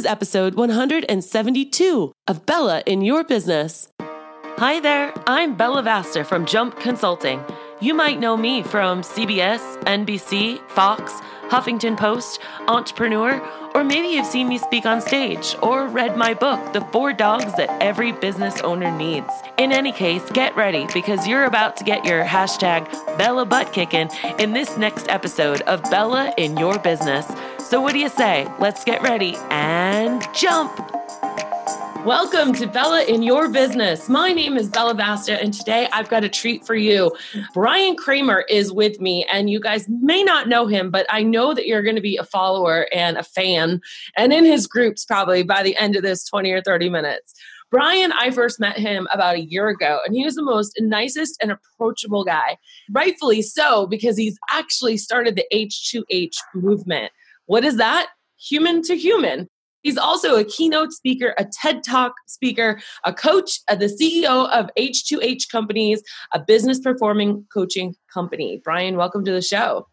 is episode 172 of Bella in Your Business. Hi there, I'm Bella Vasta from Jump Consulting. You might know me from CBS, NBC, Fox, Huffington Post, Entrepreneur, or maybe you've seen me speak on stage or read my book, The Four Dogs That Every Business Owner Needs. In any case, get ready because you're about to get your hashtag Bella butt kicking in this next episode of Bella in Your Business. So, what do you say? Let's get ready and jump! Welcome to Bella in Your Business. My name is Bella Vasta, and today I've got a treat for you. Bryan Kramer is with me, and you guys may not know him, but I know that you're going to be a follower and a fan, and in his groups probably by the end of this 20 or 30 minutes. Bryan, I first met him about a year ago, and he was the most nicest and approachable guy. Rightfully so, because he's actually started the H2H movement. What is that? Human to human. He's also a keynote speaker, a TED Talk speaker, a coach, uh, the CEO of H2H Companies, a business performing coaching company. Bryan, welcome to the show.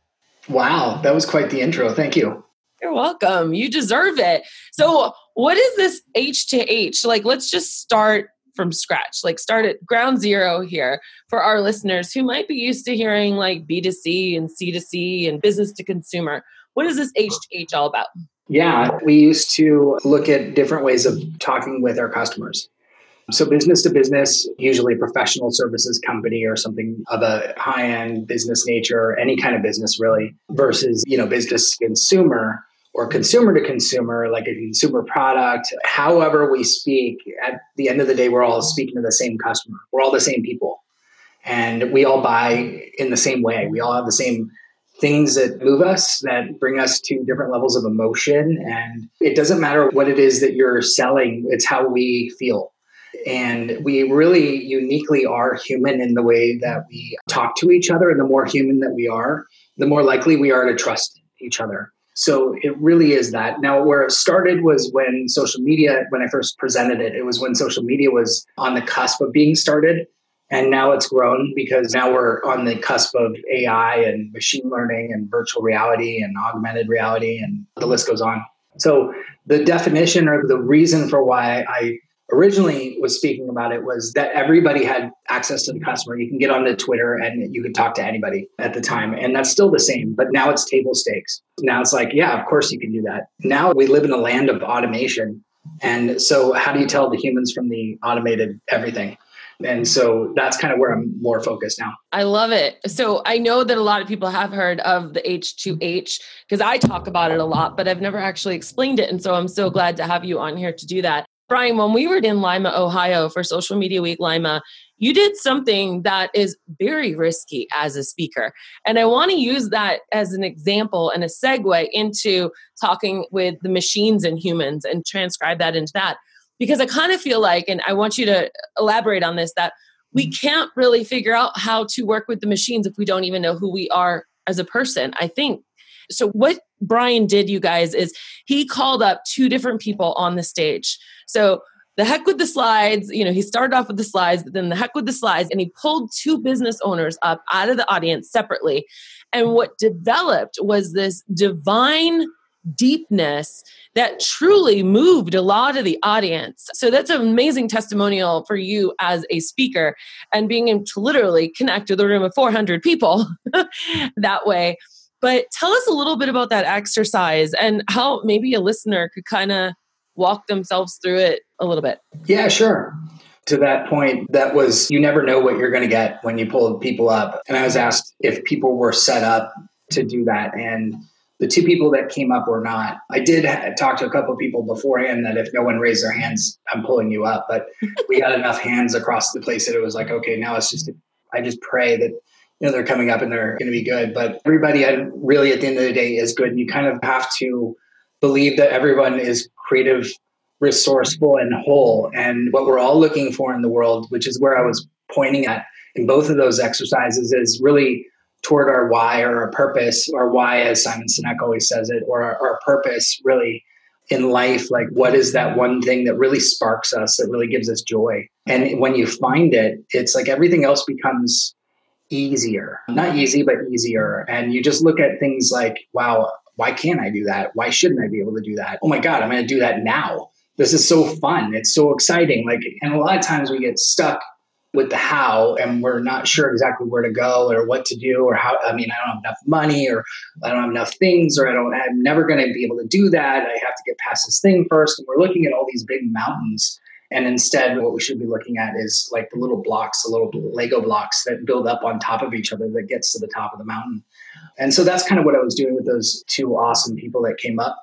Wow, that was quite the intro. Thank you. You're welcome. You deserve it. So, what is this H2H? Like, let's just start from scratch. Like, start at ground zero here for our listeners who might be used to hearing like B2C and C2C and business to consumer. What is this H2H all about? Yeah, we used to look at different ways of talking with our customers. So, business to business, usually a professional services company or something of a high end business nature, any kind of business really, versus, you know, business to consumer or consumer to consumer, like a consumer product. However, we speak, at the end of the day, we're all speaking to the same customer. We're all the same people. And we all buy in the same way. We all have the same things that move us, that bring us to different levels of emotion. And it doesn't matter what it is that you're selling, it's how we feel. And we really uniquely are human in the way that we talk to each other. And the more human that we are, the more likely we are to trust each other. So it really is that. Now, where it started was when social media, when I first presented it, it was when social media was on the cusp of being started. And now it's grown because now we're on the cusp of AI and machine learning and virtual reality and augmented reality, and the list goes on. So, the definition or the reason for why I originally was speaking about it was that everybody had access to the customer. You can get onto Twitter and you could talk to anybody at the time. And that's still the same, but now it's table stakes. Now it's like, yeah, of course you can do that. Now we live in a land of automation. And so, how do you tell the humans from the automated everything? And so that's kind of where I'm more focused now. I love it. So I know that a lot of people have heard of the H2H because I talk about it a lot, but I've never actually explained it. And so I'm so glad to have you on here to do that. Bryan, when we were in Lima, Ohio for Social Media Week Lima, you did something that is very risky as a speaker. And I want to use that as an example and a segue into talking with the machines and humans and transcribe that into that because I kind of feel like, and I want you to elaborate on this, that we mm-hmm. can't really figure out how to work with the machines if we don't even know who we are as a person. I think so. What Bryan did, you guys, is he called up two different people on the stage. So the heck with the slides, you know, he started off with the slides, but then the heck with the slides, and he pulled two business owners up out of the audience separately. And what developed was this divine deepness that truly moved a lot of the audience. So that's an amazing testimonial for you as a speaker and being able to literally connect with a room of 400 people that way. But tell us a little bit about that exercise and how maybe a listener could kind of walk themselves through it a little bit. Yeah, sure. To that point, that was you never know what you're going to get when you pull people up. And I was asked if people were set up to do that. And the two people that came up were not. I did talk to a couple of people beforehand that if no one raised their hands, I'm pulling you up. But we had enough hands across the place that it was like, okay, now it's just, I just pray that, you know, they're coming up and they're going to be good. But everybody I, really at the end of the day is good. And you kind of have to believe that everyone is creative, resourceful, and whole. And what we're all looking for in the world, which is where I was pointing at in both of those exercises, is really toward our why or our purpose, or why, as Simon Sinek always says it, or our, our purpose really in life. Like, what is that one thing that really sparks us, that really gives us joy? And when you find it, it's like everything else becomes easier. Not easy, but easier. And you just look at things like, wow, why can't I do that? Why shouldn't I be able to do that? Oh my God, I'm going to do that now. This is so fun. It's so exciting. Like, and a lot of times we get stuck with the how and we're not sure exactly where to go or what to do or how i mean i don't have enough money or i don't have enough things or i don't i'm never going to be able to do that. I have to get past this thing first. And we're looking at all these big mountains. And instead what we should be looking at is like the little blocks the little lego blocks that build up on top of each other that gets to the top of the mountain. And so that's kind of what i was doing with those two awesome people that came up.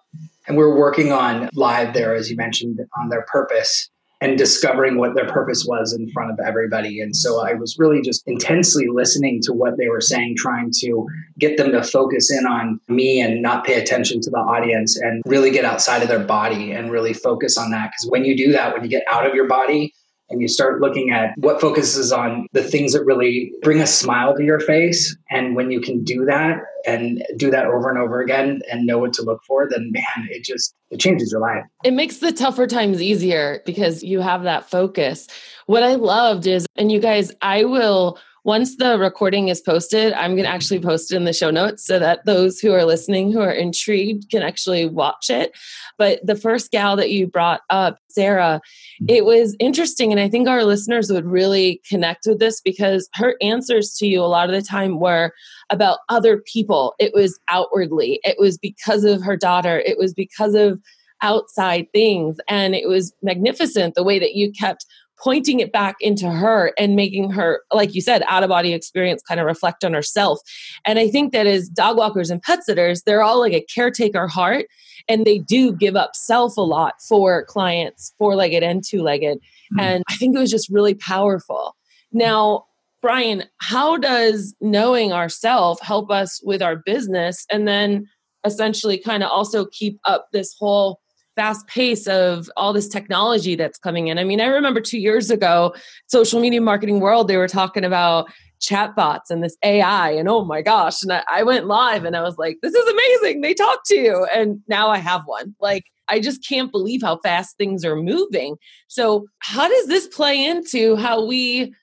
And we we're working on live there as you mentioned on their purpose and discovering what their purpose was in front of everybody. And so I was really just intensely listening to what they were saying, trying to get them to focus in on me and not pay attention to the audience and really get outside of their body and really focus on that. Because when you do that, when you get out of your body, and you start looking at what focuses on the things that really bring a smile to your face. And when you can do that and do that over and over again and know what to look for, then man, it just it changes your life. It makes the tougher times easier because you have that focus. What I loved is, and you guys, I will once the recording is posted, I'm going to actually post it in the show notes so that those who are listening who are intrigued can actually watch it. But the first gal that you brought up, Sarah, it was interesting. And I think our listeners would really connect with this because her answers to you a lot of the time were about other people. It was outwardly, it was because of her daughter, it was because of outside things. And it was magnificent the way that you kept pointing it back into her and making her, like you said, out of body experience kind of reflect on herself. And I think that as dog walkers and pet sitters, they're all like a caretaker heart and they do give up self a lot for clients, four legged and two legged. Mm-hmm. And I think it was just really powerful. Now, Bryan, how does knowing ourself help us with our business and then essentially kind of also keep up this whole fast pace of all this technology that's coming in. I mean, I remember two years ago, social media marketing world, they were talking about chatbots and this AI, and oh my gosh. And I, I went live and I was like, this is amazing. They talk to you. And now I have one. Like, I just can't believe how fast things are moving. So, how does this play into how we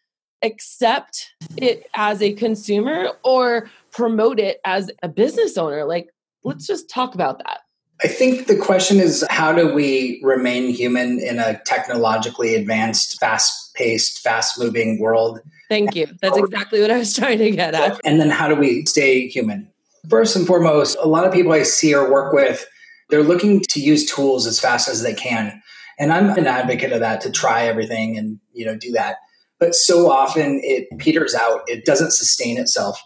accept it as a consumer or promote it as a business owner? Like, let's just talk about that. I think the question is how do we remain human in a technologically advanced, fast paced, fast moving world? Thank you. That's exactly what I was trying to get at. And then how do we stay human? First and foremost, a lot of people I see or work with, they're looking to use tools as fast as they can. And I'm an advocate of that to try everything and, you know, do that. But so often it peters out. It doesn't sustain itself.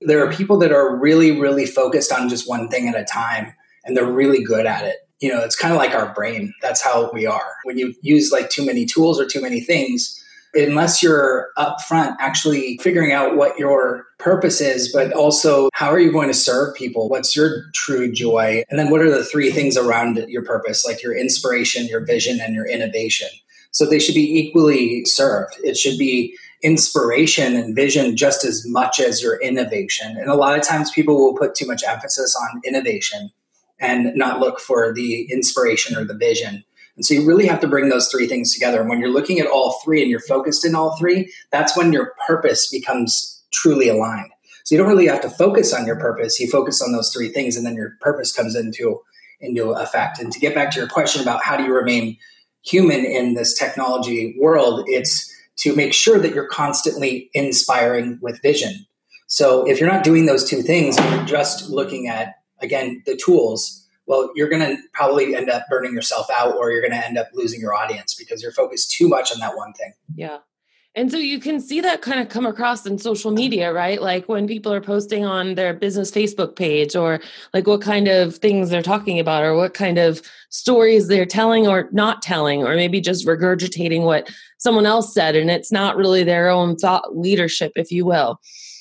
There are people that are really, really focused on just one thing at a time and they're really good at it. You know, it's kind of like our brain. That's how we are. When you use like too many tools or too many things, unless you're upfront actually figuring out what your purpose is, but also how are you going to serve people? What's your true joy? And then what are the three things around your purpose, like your inspiration, your vision, and your innovation? So they should be equally served. It should be inspiration and vision just as much as your innovation. And a lot of times people will put too much emphasis on innovation and not look for the inspiration or the vision. And so you really have to bring those three things together. And when you're looking at all three and you're focused in all three, that's when your purpose becomes truly aligned. So you don't really have to focus on your purpose. You focus on those three things, and then your purpose comes into into effect. And to get back to your question about how do you remain human in this technology world, it's to make sure that you're constantly inspiring with vision. So if you're not doing those two things, you're just looking at again the tools well you're going to probably end up burning yourself out or you're going to end up losing your audience because you're focused too much on that one thing yeah and so you can see that kind of come across in social media, right? Like when people are posting on their business Facebook page or like what kind of things they're talking about or what kind of stories they're telling or not telling, or maybe just regurgitating what someone else said. And it's not really their own thought leadership, if you will.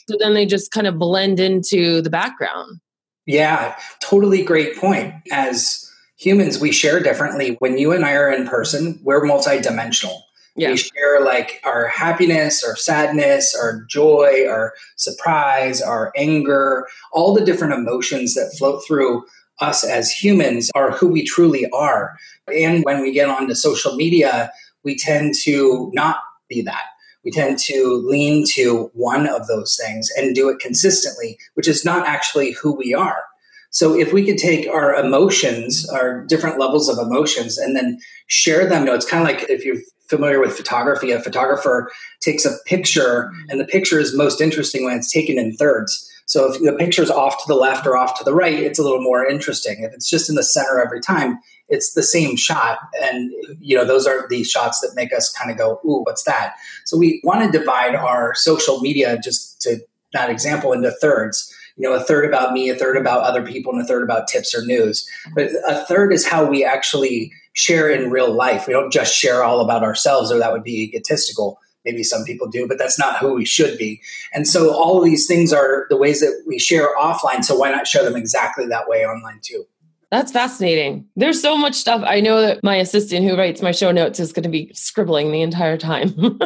So then they just kind of blend into the background. Yeah, totally great point. As humans, we share differently. When you and I are in person, we're multidimensional. Yeah. We share like our happiness, our sadness, our joy, our surprise, our anger, all the different emotions that float through us as humans are who we truly are. And when we get onto social media, we tend to not be that we tend to lean to one of those things and do it consistently, which is not actually who we are. So if we could take our emotions, our different levels of emotions, and then share them, you know, it's kind of like if you're familiar with photography, a photographer takes a picture, and the picture is most interesting when it's taken in thirds. So if the picture's off to the left or off to the right, it's a little more interesting. If it's just in the center every time, it's the same shot. And you know, those are the shots that make us kind of go, ooh, what's that? So we want to divide our social media just to that example into thirds you know, a third about me, a third about other people, and a third about tips or news. But a third is how we actually share in real life. We don't just share all about ourselves, or that would be egotistical. Maybe some people do, but that's not who we should be. And so all of these things are the ways that we share offline. So why not share them exactly that way online too? That's fascinating. There's so much stuff. I know that my assistant who writes my show notes is going to be scribbling the entire time.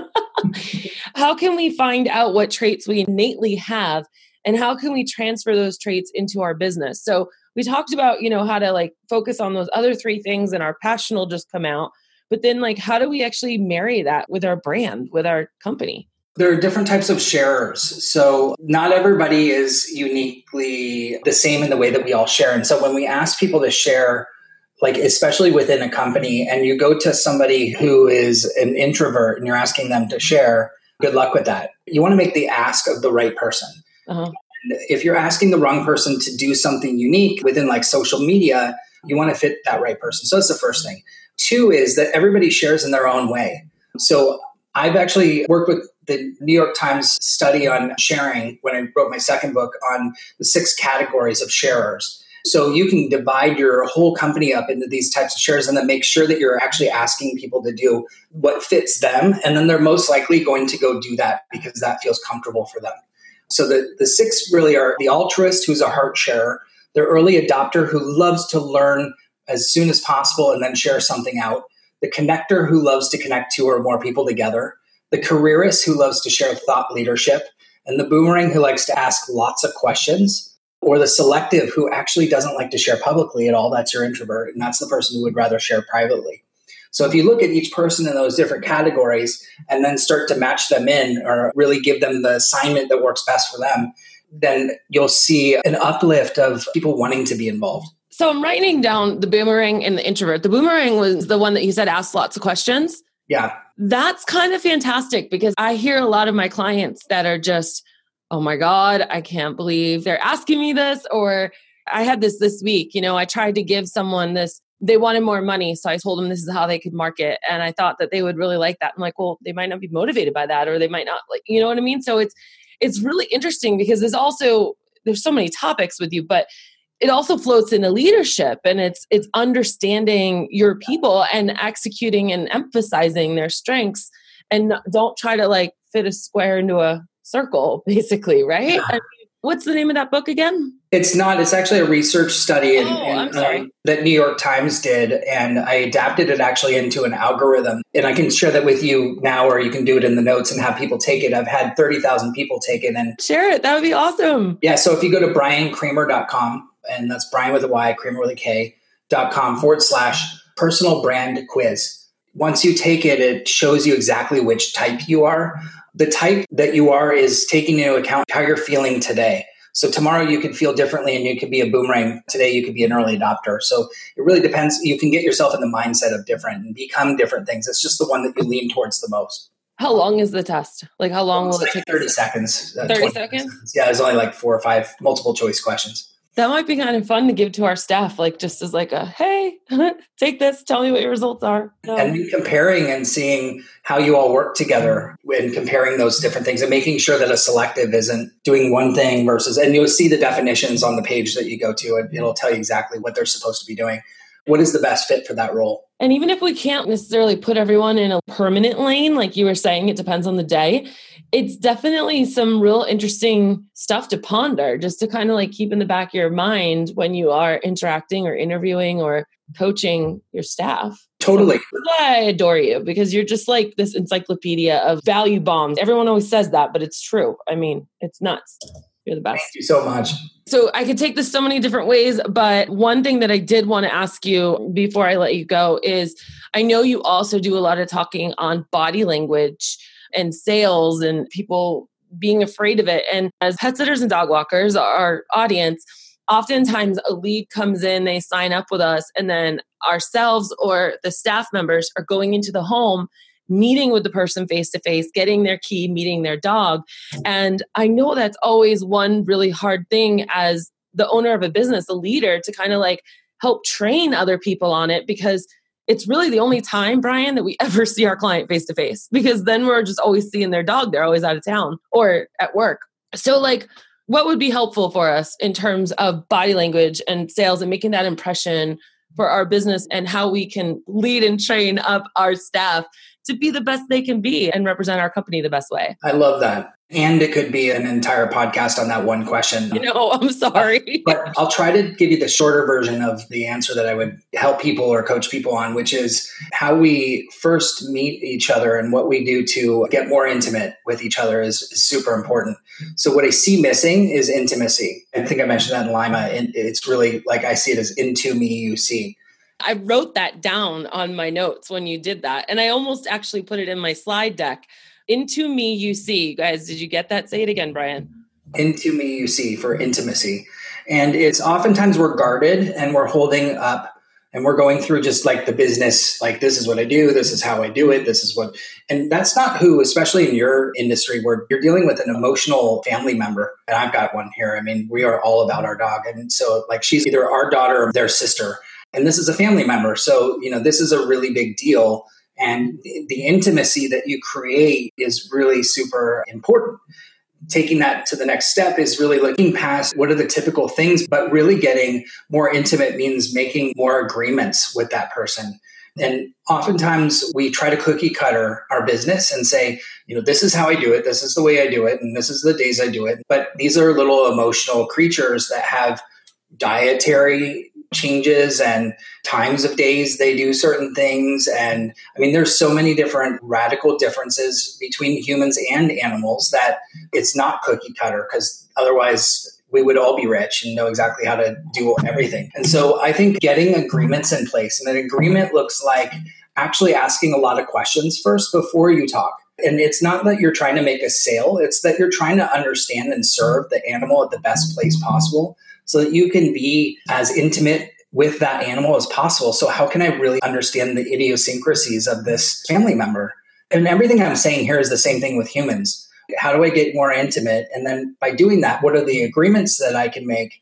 How can we find out what traits we innately have and how can we transfer those traits into our business so we talked about you know how to like focus on those other three things and our passion will just come out but then like how do we actually marry that with our brand with our company there are different types of sharers. So, not everybody is uniquely the same in the way that we all share. And so, when we ask people to share, like especially within a company, and you go to somebody who is an introvert and you're asking them to share, good luck with that. You want to make the ask of the right person. Uh-huh. If you're asking the wrong person to do something unique within like social media, you want to fit that right person. So that's the first thing. Two is that everybody shares in their own way. So I've actually worked with the New York Times study on sharing when I wrote my second book on the six categories of sharers. So you can divide your whole company up into these types of shares and then make sure that you're actually asking people to do what fits them. And then they're most likely going to go do that because that feels comfortable for them. So the, the six really are the altruist who's a heart sharer, the early adopter who loves to learn as soon as possible and then share something out, the connector who loves to connect two or more people together, the careerist who loves to share thought leadership, and the boomerang who likes to ask lots of questions, or the selective who actually doesn't like to share publicly at all. That's your introvert, and that's the person who would rather share privately. So if you look at each person in those different categories and then start to match them in or really give them the assignment that works best for them, then you'll see an uplift of people wanting to be involved. So I'm writing down the boomerang and the introvert. The boomerang was the one that you said asked lots of questions. Yeah. That's kind of fantastic because I hear a lot of my clients that are just, oh my God, I can't believe they're asking me this. Or I had this this week. You know, I tried to give someone this they wanted more money. So I told them this is how they could market. And I thought that they would really like that. I'm like, well, they might not be motivated by that, or they might not like, you know what I mean? So it's, it's really interesting because there's also, there's so many topics with you, but it also floats into leadership and it's, it's understanding your people and executing and emphasizing their strengths and don't try to like fit a square into a circle basically. Right. Yeah. I mean, What's the name of that book again? It's not. It's actually a research study in, oh, in, um, that New York Times did, and I adapted it actually into an algorithm. And I can share that with you now, or you can do it in the notes and have people take it. I've had thirty thousand people take it, and share it. That would be awesome. Yeah. So if you go to bryankramer.com, and that's Bryan with a Y, Kramer with a K, dot com forward slash personal brand quiz. Once you take it, it shows you exactly which type you are the type that you are is taking into account how you're feeling today. So tomorrow you could feel differently and you could be a boomerang. Today you could be an early adopter. So it really depends. You can get yourself in the mindset of different and become different things. It's just the one that you lean towards the most. How long is the test? Like how long will like it take? 30 seconds. Uh, 30 seconds? seconds? Yeah, there's only like four or five multiple choice questions that might be kind of fun to give to our staff, like just as like a hey, take this, tell me what your results are. And comparing and seeing how you all work together and comparing those different things and making sure that a selective isn't doing one thing versus and you'll see the definitions on the page that you go to and it'll tell you exactly what they're supposed to be doing. What is the best fit for that role? And even if we can't necessarily put everyone in a permanent lane, like you were saying, it depends on the day it's definitely some real interesting stuff to ponder just to kind of like keep in the back of your mind when you are interacting or interviewing or coaching your staff. Totally. I adore you because you're just like this encyclopedia of value bombs. Everyone always says that, but it's true. I mean, it's nuts. You're the best. Thank you so much. So I could take this so many different ways, but one thing that I did want to ask you before I let you go is I know you also do a lot of talking on body language and sales and people being afraid of it. And as pet sitters and dog walkers, our audience, oftentimes a lead comes in, they sign up with us, and then ourselves or the staff members are going into the home meeting with the person face to face, getting their key, meeting their dog. And I know that's always one really hard thing as the owner of a business, a leader, to kind of like help train other people on it because it's really the only time, Bryan, that we ever see our client face to face because then we're just always seeing their dog. They're always out of town or at work. So, like, what would be helpful for us in terms of body language and sales and making that impression for our business and how we can lead and train up our staff to be the best they can be and represent our company the best way. I love that. And it could be an entire podcast on that one question. You know, I'm sorry. but I'll try to give you the shorter version of the answer that I would help people or coach people on, which is how we first meet each other and what we do to get more intimate with each other is, is super important. So, what I see missing is intimacy. I think I mentioned that in Lima. It's really like I see it as into me, you see. I wrote that down on my notes when you did that. And I almost actually put it in my slide deck. Into me, you see. Guys, did you get that? Say it again, Bryan. Into me, you see for intimacy. And it's oftentimes we're guarded and we're holding up and we're going through just like the business like this is what i do this is how i do it this is what and that's not who especially in your industry where you're dealing with an emotional family member and i've got one here i mean we are all about our dog and so like she's either our daughter or their sister and this is a family member. So, you know, this is a really big deal. And the intimacy that you create is really super important. Taking that to the next step is really looking past what are the typical things, but really getting more intimate means making more agreements with that person. And oftentimes we try to cookie cutter our business and say, you know, this is how I do it, this is the way I do it, and this is the days I do it. But these are little emotional creatures that have dietary changes and times of days they do certain things. And i mean there's so many different radical differences between humans and animals that it's not cookie cutter because otherwise we would all be rich and know exactly how to do everything. And so i think getting agreements in place and an agreement looks like actually asking a lot of questions first before you talk. And it's not that you're trying to make a sale, it's that you're trying to understand and serve the animal at the best place possible so that you can be as intimate with that animal as possible. So, how can I really understand the idiosyncrasies of this family member? And everything I'm saying here is the same thing with humans. How do I get more intimate? And then by doing that, what are the agreements that I can make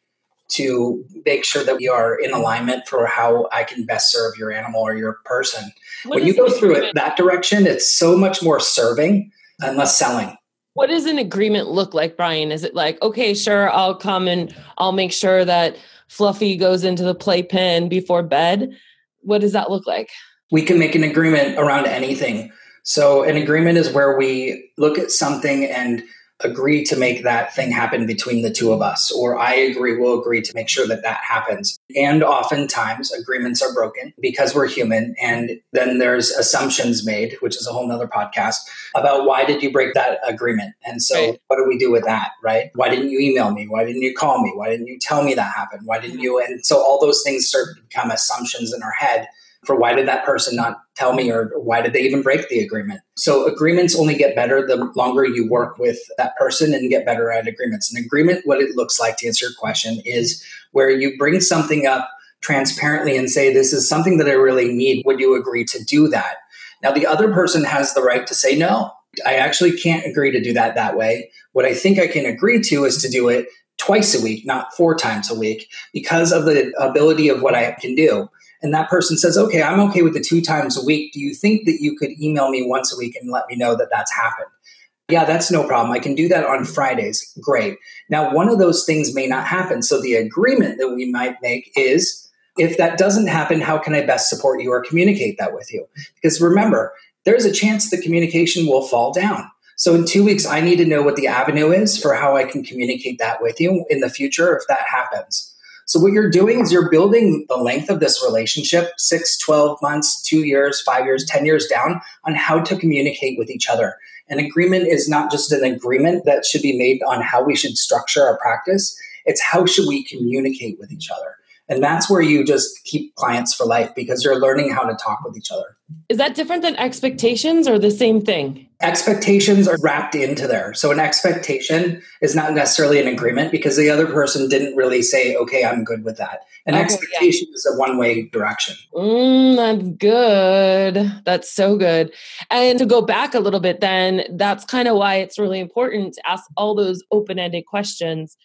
to make sure that we are in alignment for how I can best serve your animal or your person? What when you go through it that direction, it's so much more serving and less selling. What does an agreement look like, Bryan? Is it like, okay, sure, I'll come and I'll make sure that Fluffy goes into the playpen before bed? What does that look like? We can make an agreement around anything. So, an agreement is where we look at something and agree to make that thing happen between the two of us, or I agree, we'll agree to make sure that that happens. And oftentimes agreements are broken because we're human. And then there's assumptions made, which is a whole nother podcast about why did you break that agreement? And so right. what do we do with that, right? Why didn't you email me? Why didn't you call me? Why didn't you tell me that happened? Why didn't mm-hmm. you? And so all those things start to become assumptions in our head for why did that person not tell me or why did they even break the agreement. So agreements only get better the longer you work with that person and get better at agreements. An agreement, what it looks like to answer your question, is where you bring something up transparently and say, This is something that I really need. Would you agree to do that? Now, the other person has the right to say no. I actually can't agree to do that that way. What I think I can agree to is to do it twice a week, not four times a week, because of the ability of what I can do and that person says, okay, I'm okay with the two times a week. Do you think that you could email me once a week and let me know that that's happened? Yeah, that's no problem. I can do that on Fridays. Great. Now, one of those things may not happen. So the agreement that we might make is if that doesn't happen, how can I best support you or communicate that with you? Because remember, there's a chance the communication will fall down. So in two weeks, I need to know what the avenue is for how I can communicate that with you in the future if that happens. So what you're doing is you're building the length of this relationship, six, 12 months, two years, five years, 10 years down on how to communicate with each other. An agreement is not just an agreement that should be made on how we should structure our practice. It's how should we communicate with each other. And that's where you just keep clients for life because you're learning how to talk with each other. Is that different than expectations or the same thing? Expectations are wrapped into there. So an expectation is not necessarily an agreement because the other person didn't really say, okay, I'm good with that. An okay, expectation yeah. is a one way direction. Mm, that's good. That's so good. And to go back a little bit, then that's kind of why it's really important to ask all those open ended questions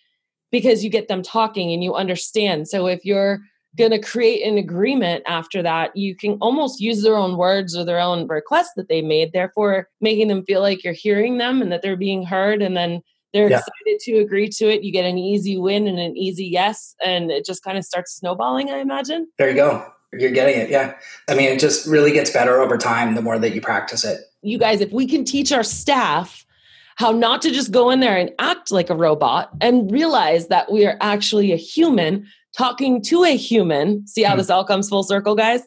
because you get them talking and you understand. So if you're going to create an agreement after that, you can almost use their own words or their own request that they made, therefore making them feel like you're hearing them and that they're being heard. And then they're yeah. excited to agree to it. You get an easy win and an easy yes. And it just kind of starts snowballing, I imagine. There you go. You're getting it. Yeah. I mean, it just really gets better over time the more that you practice it. You guys, if we can teach our staff how not to just go in there and act like a robot and realize that we are actually a human talking to a human, see how mm this all comes full circle, guys?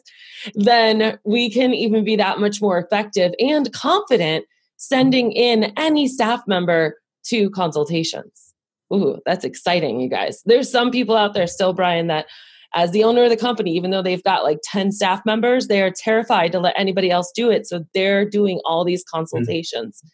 Then we can even be that much more effective and confident sending in any staff member to consultations. Ooh, that's exciting, you guys. There's some people out there still, Bryan, that as the owner of the company, even though they've got like 10 staff members, they are terrified to let anybody else do it. So they're doing all these mm. consultations. mm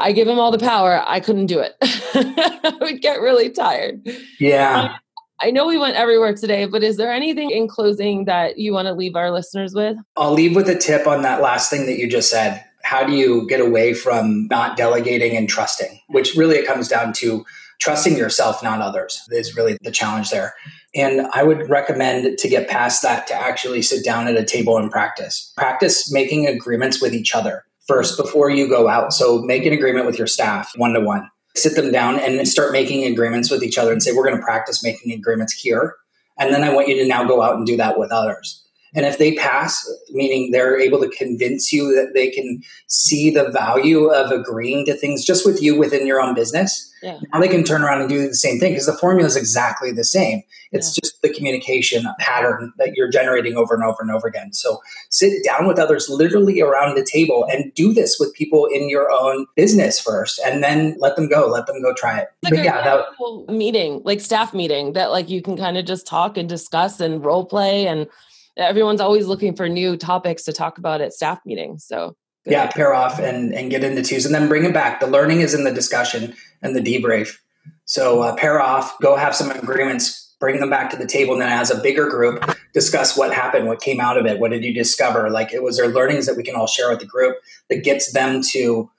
I give them all the power. I couldn't do it. I would get really tired. Yeah. I know we went everywhere today, but is there anything in closing that you want to leave our listeners with? I'll leave with a tip on that last thing that you just said. How do you get away from not delegating and trusting? Which really it comes down to trusting yourself, not others, is really the challenge there. And I would recommend to get past that to actually sit down at a table and practice. Practice making agreements with each other first before you go out. So make an agreement with your staff one to one sit them down and start making agreements with each other and say, we're going to practice making agreements here. And then I want you to now go out and do that with others. And if they pass, meaning they're able to convince you that they can see the value of agreeing to things just with you within your own business, yeah. now they can turn around and do the same thing because the formula is exactly the same. It's yeah. just the communication pattern that you're generating over and over and over again. So sit down with others literally around the table and do this with people in your own business first and then let them go, let them go try it. Like but yeah, that meeting, like staff meeting that like you can kind of just talk and discuss and role play and everyone's always looking for new topics to talk about at staff meetings. So yeah, pair off and and get into twos, and then bring it back. The learning is in the discussion and the debrief. So uh, pair off, go have some agreements, bring them back to the table, and then as a bigger group, discuss what happened, what came out of it, what did you discover? Like, it was there learnings that we can all share with the group that gets them to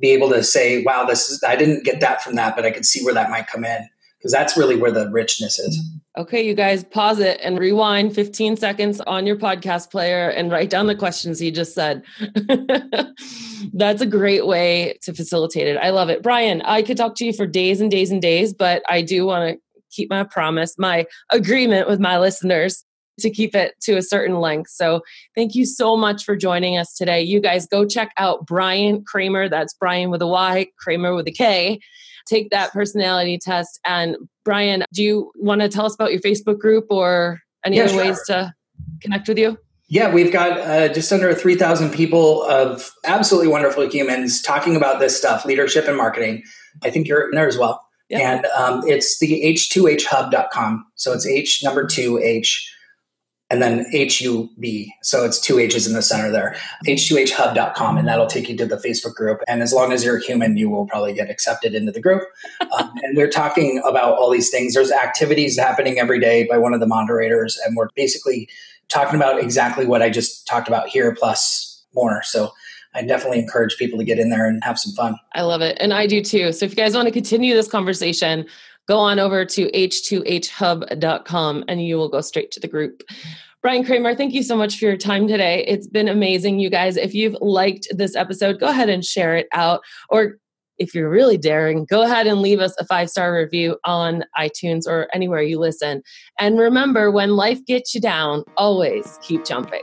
be able to say, "Wow, this is I didn't get that from that, but I could see where that might come in." Because that's really where the richness is. Okay, you guys pause it and rewind 15 seconds on your podcast player and write down the questions he just said. That's a great way to facilitate it. I love it. Bryan, I could talk to you for days and days and days, but I do want to keep my promise, my agreement with my listeners to keep it to a certain length. So thank you so much for joining us today. You guys go check out Bryan Kramer. That's Bryan with a Y, Kramer with a K take that personality test. And Bryan, do you want to tell us about your Facebook group or any yeah, other sure. ways to connect with you? Yeah, we've got uh, just under 3,000 people of absolutely wonderful humans talking about this stuff, leadership and marketing. I think you're in there as well. Yep. And um, it's the h2hhub.com. So it's H number two H and then HUB. So it's two H's in the center there, h2hhub.com. And that'll take you to the Facebook group. And as long as you're a human, you will probably get accepted into the group. Um, and we're talking about all these things. There's activities happening every day by one of the moderators. And we're basically talking about exactly what I just talked about here, plus more. So I definitely encourage people to get in there and have some fun. I love it. And I do too. So if you guys want to continue this conversation, go on over to h2hhub.com and you will go straight to the group. Bryan Kramer, thank you so much for your time today. It's been amazing, you guys. If you've liked this episode, go ahead and share it out. Or if you're really daring, go ahead and leave us a five star review on iTunes or anywhere you listen. And remember, when life gets you down, always keep jumping.